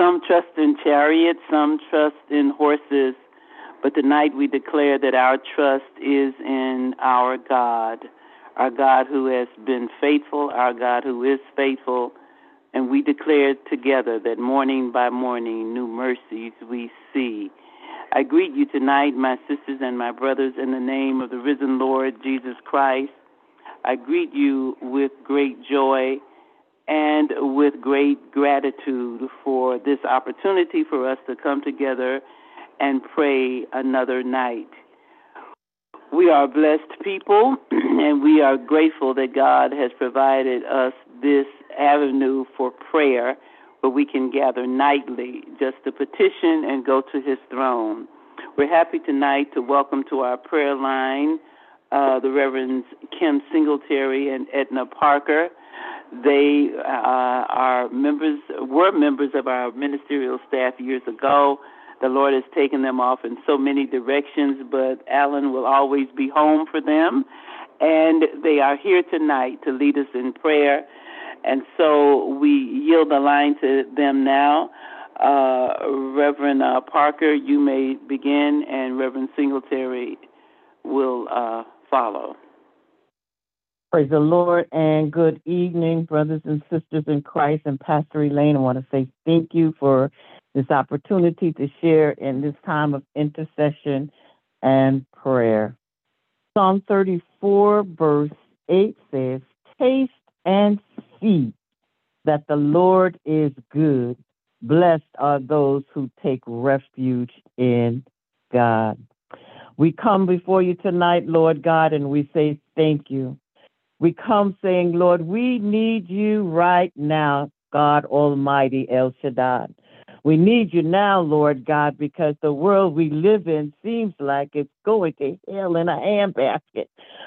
Some trust in chariots, some trust in horses, but tonight we declare that our trust is in our God, our God who has been faithful, our God who is faithful, and we declare together that morning by morning new mercies we see. I greet you tonight, my sisters and my brothers, in the name of the risen Lord Jesus Christ. I greet you with great joy and with great gratitude for this opportunity for us to come together and pray another night. We are blessed people, and we are grateful that God has provided us this avenue for prayer where we can gather nightly just to petition and go to his throne. We're happy tonight to welcome to our prayer line uh, the Reverends Kim Singletary and Edna Parker. They uh, are members, were members of our ministerial staff years ago. The Lord has taken them off in so many directions, but Allen will always be home for them. And they are here tonight to lead us in prayer. And so we yield the line to them now. Uh, Reverend uh, Parker, you may begin, and Reverend Singletary will uh, follow. Praise the Lord and good evening, brothers and sisters in Christ and Pastor Elaine. I want to say thank you for this opportunity to share in this time of intercession and prayer. Psalm 34, verse 8 says, Taste and see that the Lord is good. Blessed are those who take refuge in God. We come before you tonight, Lord God, and we say thank you. We come saying, Lord, we need you right now, God Almighty El Shaddai. We need you now, Lord God, because the world we live in seems like it's going to hell in a handbasket.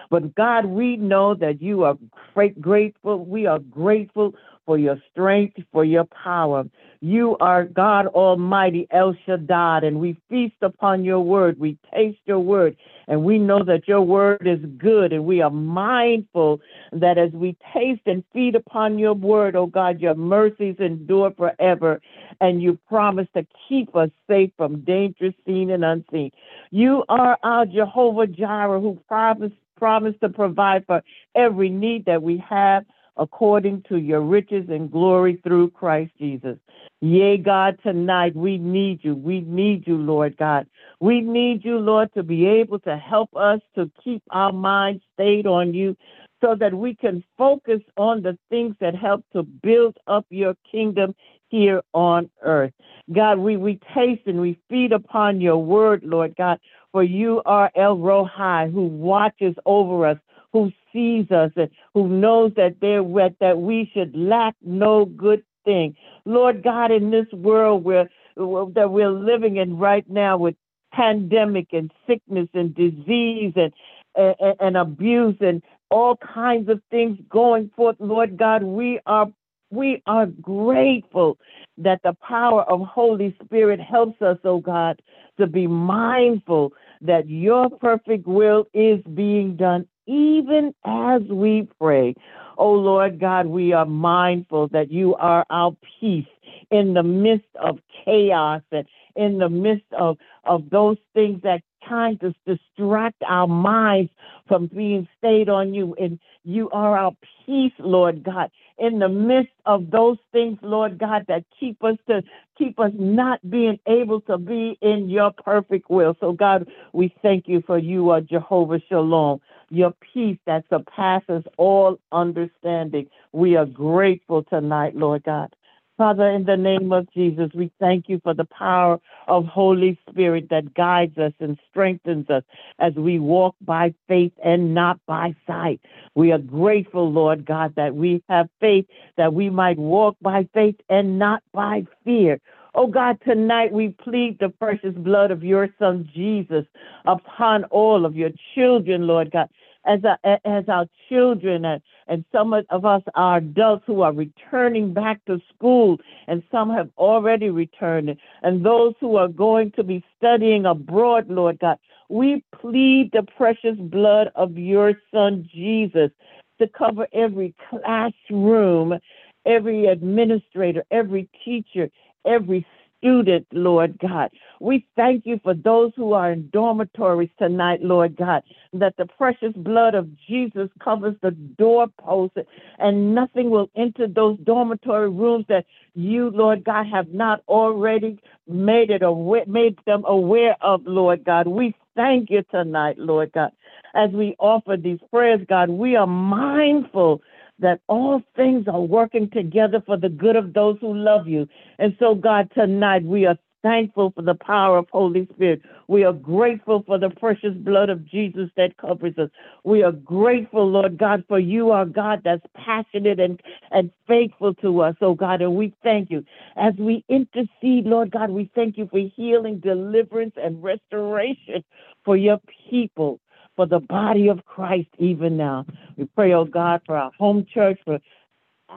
But God, we know that you are great, grateful. We are grateful for your strength, for your power. You are God Almighty, El Shaddai, and we feast upon your word. We taste your word, and we know that your word is good, and we are mindful that as we taste and feed upon your word, oh God, your mercies endure forever, and you promise to keep us safe from danger seen and unseen. You are our Jehovah Jireh who promised promised to provide for every need that we have according to your riches and glory through Christ Jesus. Yea, God, tonight we need you. We need you, Lord God. We need you, Lord, to be able to help us to keep our minds stayed on you so that we can focus on the things that help to build up your kingdom here on earth. God, we, we taste and we feed upon your word, Lord God, for you are El Roi who watches over us who sees us and who knows that they're that we should lack no good thing. Lord God, in this world where that we're living in right now with pandemic and sickness and disease and, and, and abuse and all kinds of things going forth, Lord God, we are we are grateful that the power of Holy Spirit helps us, oh God, to be mindful that your perfect will is being done even as we pray. Oh Lord God, we are mindful that you are our peace in the midst of chaos and in the midst of, of those things that kind of distract our minds from being stayed on you. And you are our peace, Lord God, in the midst of those things, Lord God, that keep us to keep us not being able to be in your perfect will. So God, we thank you for you are Jehovah Shalom your peace that surpasses all understanding. We are grateful tonight, Lord God. Father, in the name of Jesus, we thank you for the power of Holy Spirit that guides us and strengthens us as we walk by faith and not by sight. We are grateful, Lord God, that we have faith that we might walk by faith and not by fear. Oh God, tonight we plead the precious blood of your son Jesus upon all of your children, Lord God as our, as our children and, and some of us are adults who are returning back to school and some have already returned and those who are going to be studying abroad, Lord God, we plead the precious blood of your son Jesus to cover every classroom, every administrator, every teacher, every student, Lord God. We thank you for those who are in dormitories tonight, Lord God, that the precious blood of Jesus covers the doorposts and nothing will enter those dormitory rooms that you, Lord God, have not already made it aware, made them aware of, Lord God. We thank you tonight, Lord God. As we offer these prayers, God, we are mindful that all things are working together for the good of those who love you. And so, God, tonight we are thankful for the power of Holy Spirit. We are grateful for the precious blood of Jesus that covers us. We are grateful, Lord God, for you are God that's passionate and, and faithful to us, oh God, and we thank you. As we intercede, Lord God, we thank you for healing, deliverance, and restoration for your people for the body of Christ even now. We pray, oh God, for our home church, for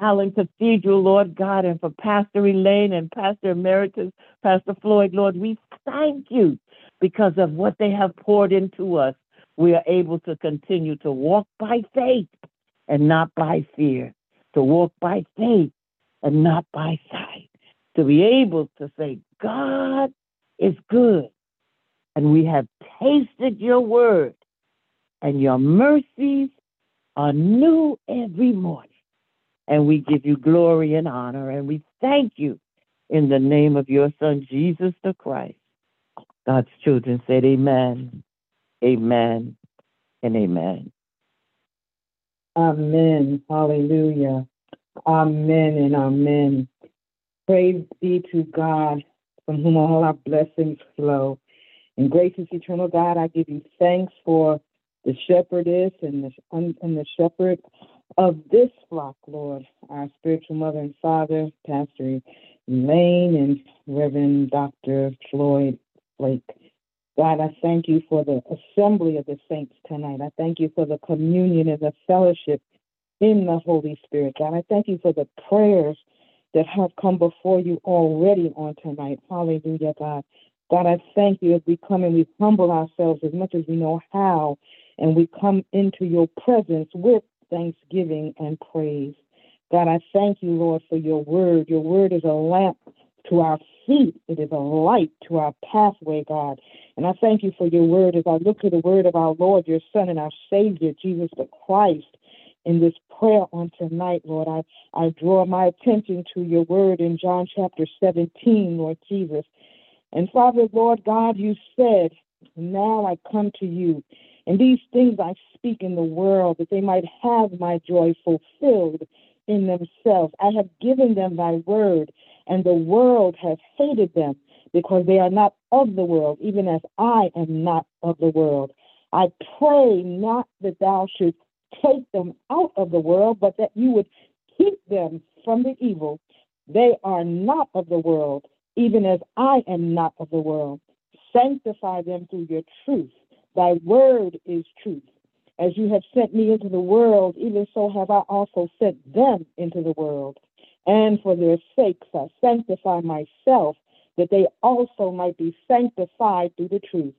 Allen Cathedral, Lord God, and for Pastor Elaine and Pastor Emeritus, Pastor Floyd, Lord, we thank you because of what they have poured into us. We are able to continue to walk by faith and not by fear, to walk by faith and not by sight, to be able to say, God is good, and we have tasted your word and your mercies are new every morning. And we give you glory and honor, and we thank you in the name of your Son, Jesus the Christ. God's children said, Amen, Amen, and Amen. Amen. Hallelujah. Amen and amen. Praise be to God, from whom all our blessings flow. And gracious eternal God, I give you thanks for the shepherdess and the, and the shepherd of this flock, Lord, our spiritual mother and father, Pastor Elaine and Reverend Dr. Floyd Flake. God, I thank you for the assembly of the saints tonight. I thank you for the communion and the fellowship in the Holy Spirit. God, I thank you for the prayers that have come before you already on tonight. Hallelujah, God. God, I thank you as we come and we humble ourselves as much as we know how and we come into your presence with thanksgiving and praise. God, I thank you, Lord, for your word. Your word is a lamp to our feet, it is a light to our pathway, God. And I thank you for your word as I look to the word of our Lord, your Son, and our Savior, Jesus the Christ. In this prayer on tonight, Lord, I, I draw my attention to your word in John chapter 17, Lord Jesus. And Father, Lord God, you said, Now I come to you and these things I speak in the world, that they might have my joy fulfilled in themselves. I have given them thy word, and the world has hated them, because they are not of the world, even as I am not of the world. I pray not that thou shouldst take them out of the world, but that you would keep them from the evil. They are not of the world, even as I am not of the world. Sanctify them through your truth. Thy word is truth. As you have sent me into the world, even so have I also sent them into the world. And for their sakes I sanctify myself, that they also might be sanctified through the truth.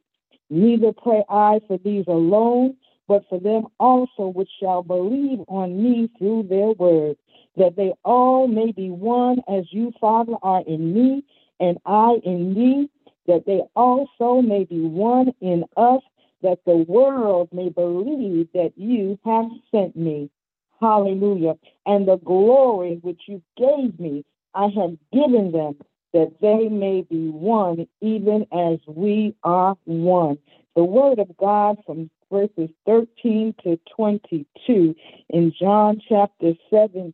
Neither pray I for these alone, but for them also which shall believe on me through their word, that they all may be one as you, Father, are in me, and I in thee, that they also may be one in us, that the world may believe that you have sent me. Hallelujah. And the glory which you gave me, I have given them that they may be one, even as we are one. The word of God from verses 13 to 22 in John chapter 17,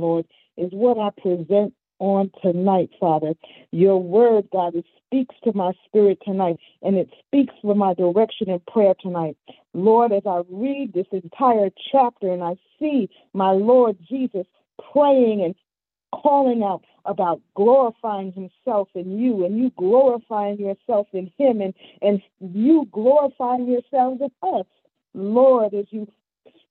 Lord, is what I present on tonight, Father. Your word, God, it speaks to my spirit tonight, and it speaks for my direction in prayer tonight. Lord, as I read this entire chapter and I see my Lord Jesus praying and calling out about glorifying himself in you and you glorifying yourself in him and, and you glorifying yourselves in us. Lord, as you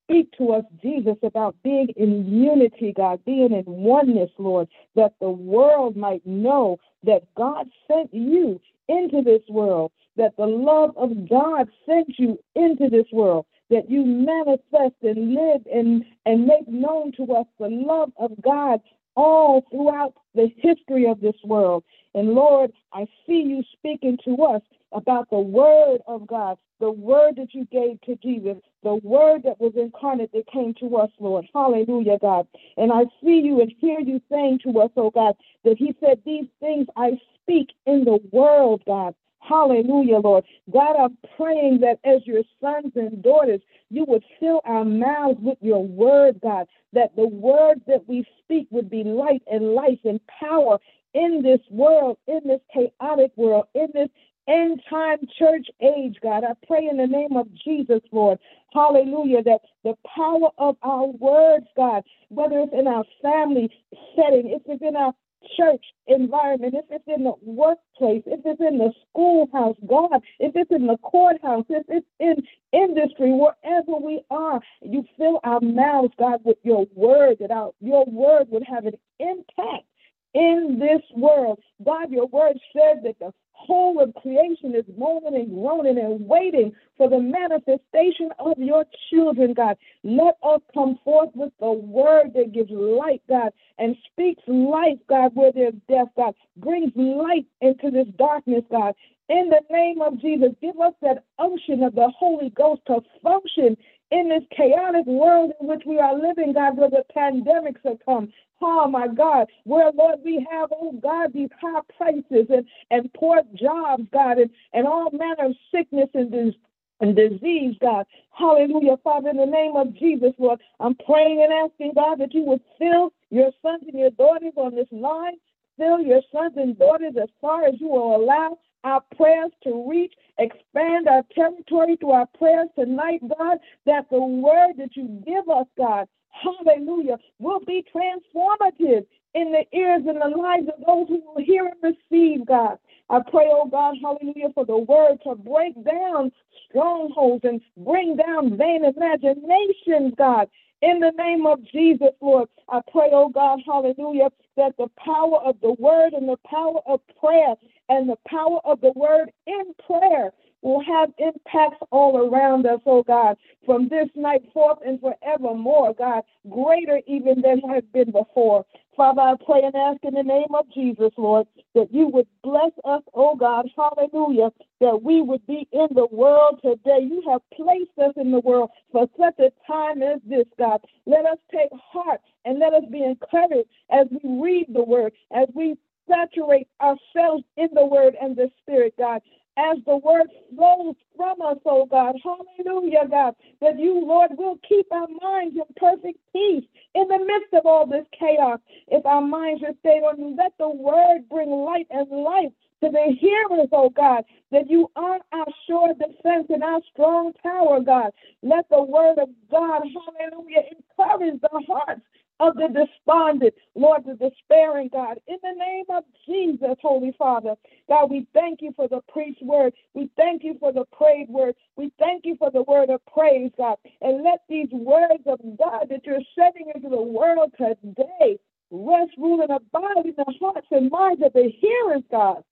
speak to us, Jesus, about being in unity, God, being in oneness, Lord, that the world might know that God sent you into this world, that the love of God sent you into this world, that you manifest and live and, and make known to us the love of God all throughout the history of this world. And Lord, I see you speaking to us about the word of God, the word that you gave to Jesus, the word that was incarnate that came to us, Lord. Hallelujah, God. And I see you and hear you saying to us, oh God, that He said, These things I speak in the world, God. Hallelujah, Lord. God, I'm praying that as your sons and daughters, you would fill our mouths with your word, God, that the word that we speak would be light and life and power in this world, in this chaotic world, in this end time church age, God. I pray in the name of Jesus, Lord. Hallelujah. That the power of our words, God, whether it's in our family setting, if it's in our church environment, if it's in the workplace, if it's in the schoolhouse, God, if it's in the courthouse, if it's in industry, wherever we are, you fill our mouths, God, with your word, that our, your word would have an impact in this world. God, your word says that the whole of creation is moaning and groaning and waiting for the manifestation of your children, God. Let us come forth with the word that gives light, God, and speaks life, God, where there's death, God. Brings light into this darkness, God. In the name of Jesus, give us that unction of the Holy Ghost to function in this chaotic world in which we are living, God, where the pandemics have come, Oh my God, where Lord we have, oh God, these high prices and, and poor jobs, God, and, and all manner of sickness and, and disease, God. Hallelujah, Father, in the name of Jesus, Lord, I'm praying and asking, God, that you would fill your sons and your daughters on this line, fill your sons and daughters as far as you will allow our prayers to reach, expand our territory through our prayers tonight, God, that the word that you give us, God, hallelujah, will be transformative in the ears and the lives of those who will hear and receive, God. I pray, oh God, hallelujah, for the word to break down strongholds and bring down vain imaginations, God. In the name of Jesus, Lord, I pray, oh God, hallelujah, that the power of the word and the power of prayer and the power of the word in prayer will have impacts all around us, oh God, from this night forth and forevermore, God, greater even than has been before. Father, I pray and ask in the name of Jesus, Lord, that you would bless us, oh God, hallelujah, that we would be in the world today. You have placed us in the world for such a time as this, God. Let us take heart and let us be encouraged as we read the word, as we saturate ourselves in the word and the spirit, God as the word flows from us, oh God. Hallelujah, God. That you, Lord, will keep our minds in perfect peace in the midst of all this chaos. If our minds are stayed on you, let the word bring light and life to the hearers, oh God, that you are our sure defense and our strong tower, God. Let the word of God, hallelujah, encourage the hearts of the despondent, Lord, the despairing, God. In the name of Jesus, Holy Father, God, we thank you for the preached word. We thank you for the prayed word. We thank you for the word of praise, God. And let these words of God that you're sending into the world today rest, rule, and abide in the hearts and minds of the hearers, God.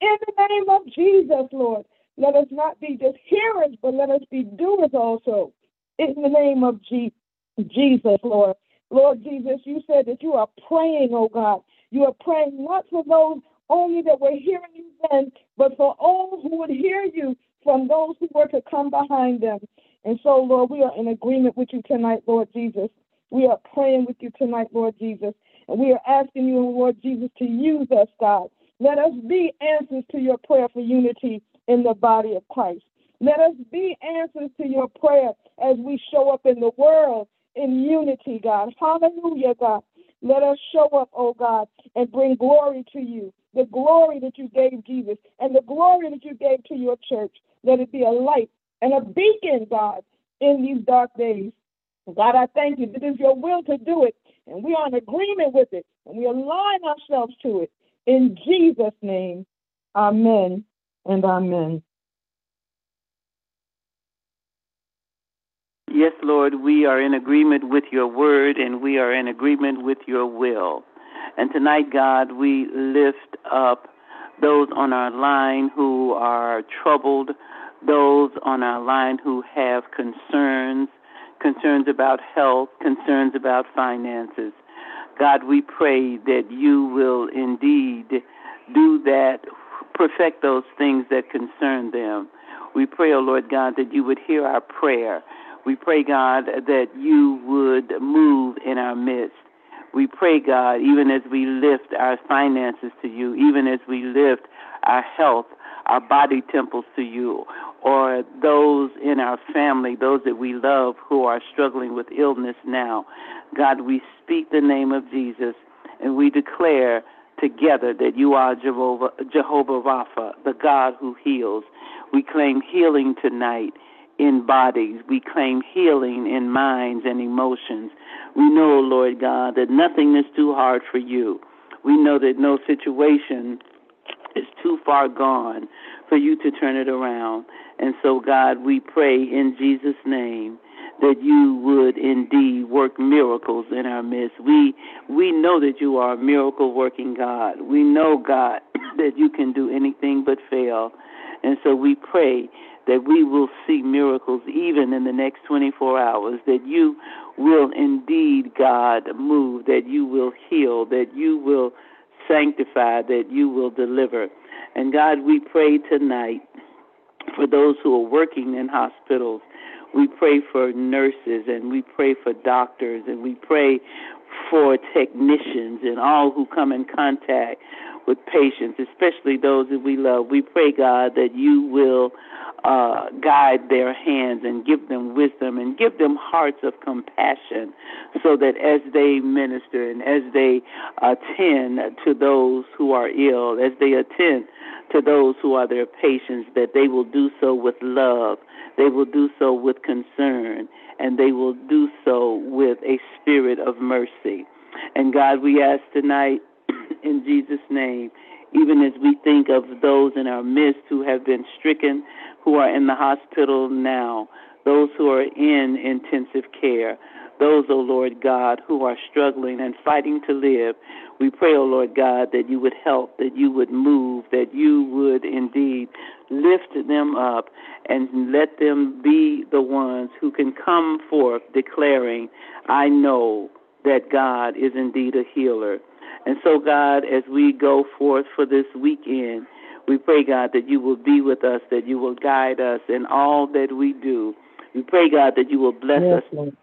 In the name of Jesus, Lord, let us not be just hearers, but let us be doers also. In the name of Jesus, Lord. Lord Jesus, you said that you are praying, oh God. You are praying not for those only that were hearing you then, but for all who would hear you from those who were to come behind them. And so, Lord, we are in agreement with you tonight, Lord Jesus. We are praying with you tonight, Lord Jesus. And we are asking you, Lord Jesus, to use us, God. Let us be answers to your prayer for unity in the body of Christ. Let us be answers to your prayer as we show up in the world in unity, God. Hallelujah, God. Let us show up, oh God, and bring glory to you. The glory that you gave Jesus and the glory that you gave to your church. Let it be a light and a beacon, God, in these dark days. God, I thank you. It is your will to do it, and we are in agreement with it, and we align ourselves to it. In Jesus' name, amen and amen. Yes, Lord, we are in agreement with your word and we are in agreement with your will. And tonight, God, we lift up those on our line who are troubled, those on our line who have concerns, concerns about health, concerns about finances. God, we pray that you will indeed do that, perfect those things that concern them. We pray, O oh Lord God, that you would hear our prayer. We pray, God, that you would move in our midst. We pray, God, even as we lift our finances to you, even as we lift our health, our body temples to you, or those in our family, those that we love who are struggling with illness now. God, we speak the name of Jesus and we declare together that you are Jehovah, Jehovah Rapha, the God who heals. We claim healing tonight in bodies. We claim healing in minds and emotions. We know, Lord God, that nothing is too hard for you. We know that no situation is too far gone for you to turn it around. And so, God, we pray in Jesus' name that you would indeed work miracles in our midst. We we know that you are a miracle working God. We know, God, that you can do anything but fail. And so we pray that we will see miracles even in the next 24 hours, that you will indeed, God, move, that you will heal, that you will sanctify, that you will deliver. And God, we pray tonight for those who are working in hospitals. We pray for nurses and we pray for doctors and we pray for technicians and all who come in contact with patients, especially those that we love. We pray, God, that you will uh, guide their hands and give them wisdom and give them hearts of compassion so that as they minister and as they attend to those who are ill, as they attend to those who are their patients, that they will do so with love, they will do so with concern, and they will do so with a spirit of mercy. And God, we ask tonight in Jesus' name, even as we think of those in our midst who have been stricken, who are in the hospital now, those who are in intensive care, those, O oh Lord God, who are struggling and fighting to live. We pray, O oh Lord God, that you would help, that you would move, that you would indeed lift them up and let them be the ones who can come forth declaring, I know that God is indeed a healer. And so, God, as we go forth for this weekend, we pray, God, that you will be with us, that you will guide us in all that we do. We pray, God, that you will bless yes, us, Lord.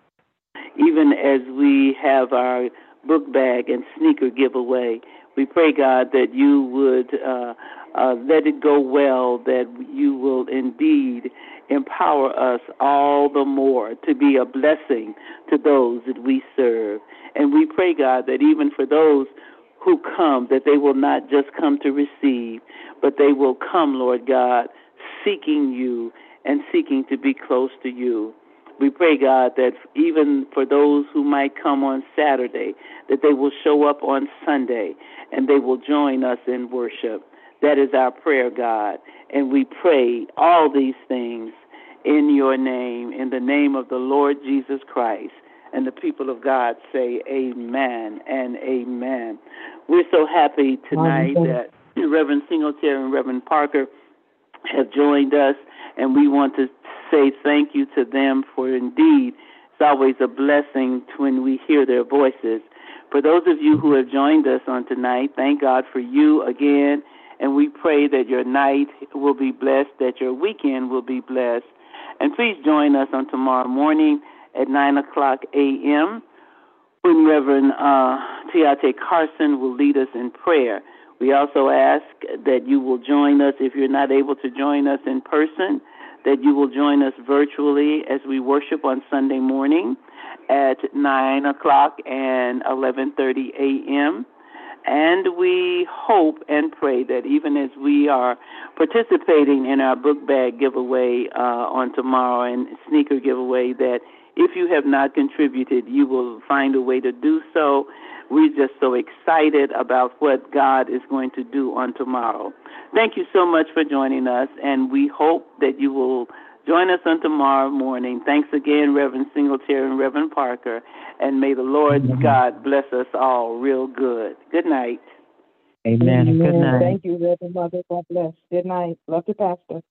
even as we have our book bag and sneaker giveaway. We pray, God, that you would uh, uh, let it go well, that you will indeed empower us all the more to be a blessing to those that we serve. And we pray, God, that even for those who come, that they will not just come to receive, but they will come, Lord God, seeking you and seeking to be close to you. We pray, God, that even for those who might come on Saturday, that they will show up on Sunday and they will join us in worship. That is our prayer, God. And we pray all these things in your name, in the name of the Lord Jesus Christ. And the people of God say amen and amen. We're so happy tonight that Reverend Singletary and Reverend Parker have joined us, and we want to say thank you to them for indeed it's always a blessing when we hear their voices. For those of you who have joined us on tonight, thank God for you again, and we pray that your night will be blessed, that your weekend will be blessed. And please join us on tomorrow morning at 9 o'clock a.m. when Reverend uh, Tiate Carson will lead us in prayer. We also ask that you will join us if you're not able to join us in person, that you will join us virtually as we worship on Sunday morning at 9 o'clock and 11.30 a.m. And we hope and pray that even as we are participating in our book bag giveaway uh, on tomorrow and sneaker giveaway, that if you have not contributed, you will find a way to do so. We're just so excited about what God is going to do on tomorrow. Thank you so much for joining us, and we hope that you will join us on tomorrow morning. Thanks again, Reverend Singletary and Reverend Parker, and may the Lord mm-hmm. God bless us all real good. Good night. Amen. Amen. Good night. Thank you, Reverend Mother. God bless. Good night. Love you, Pastor.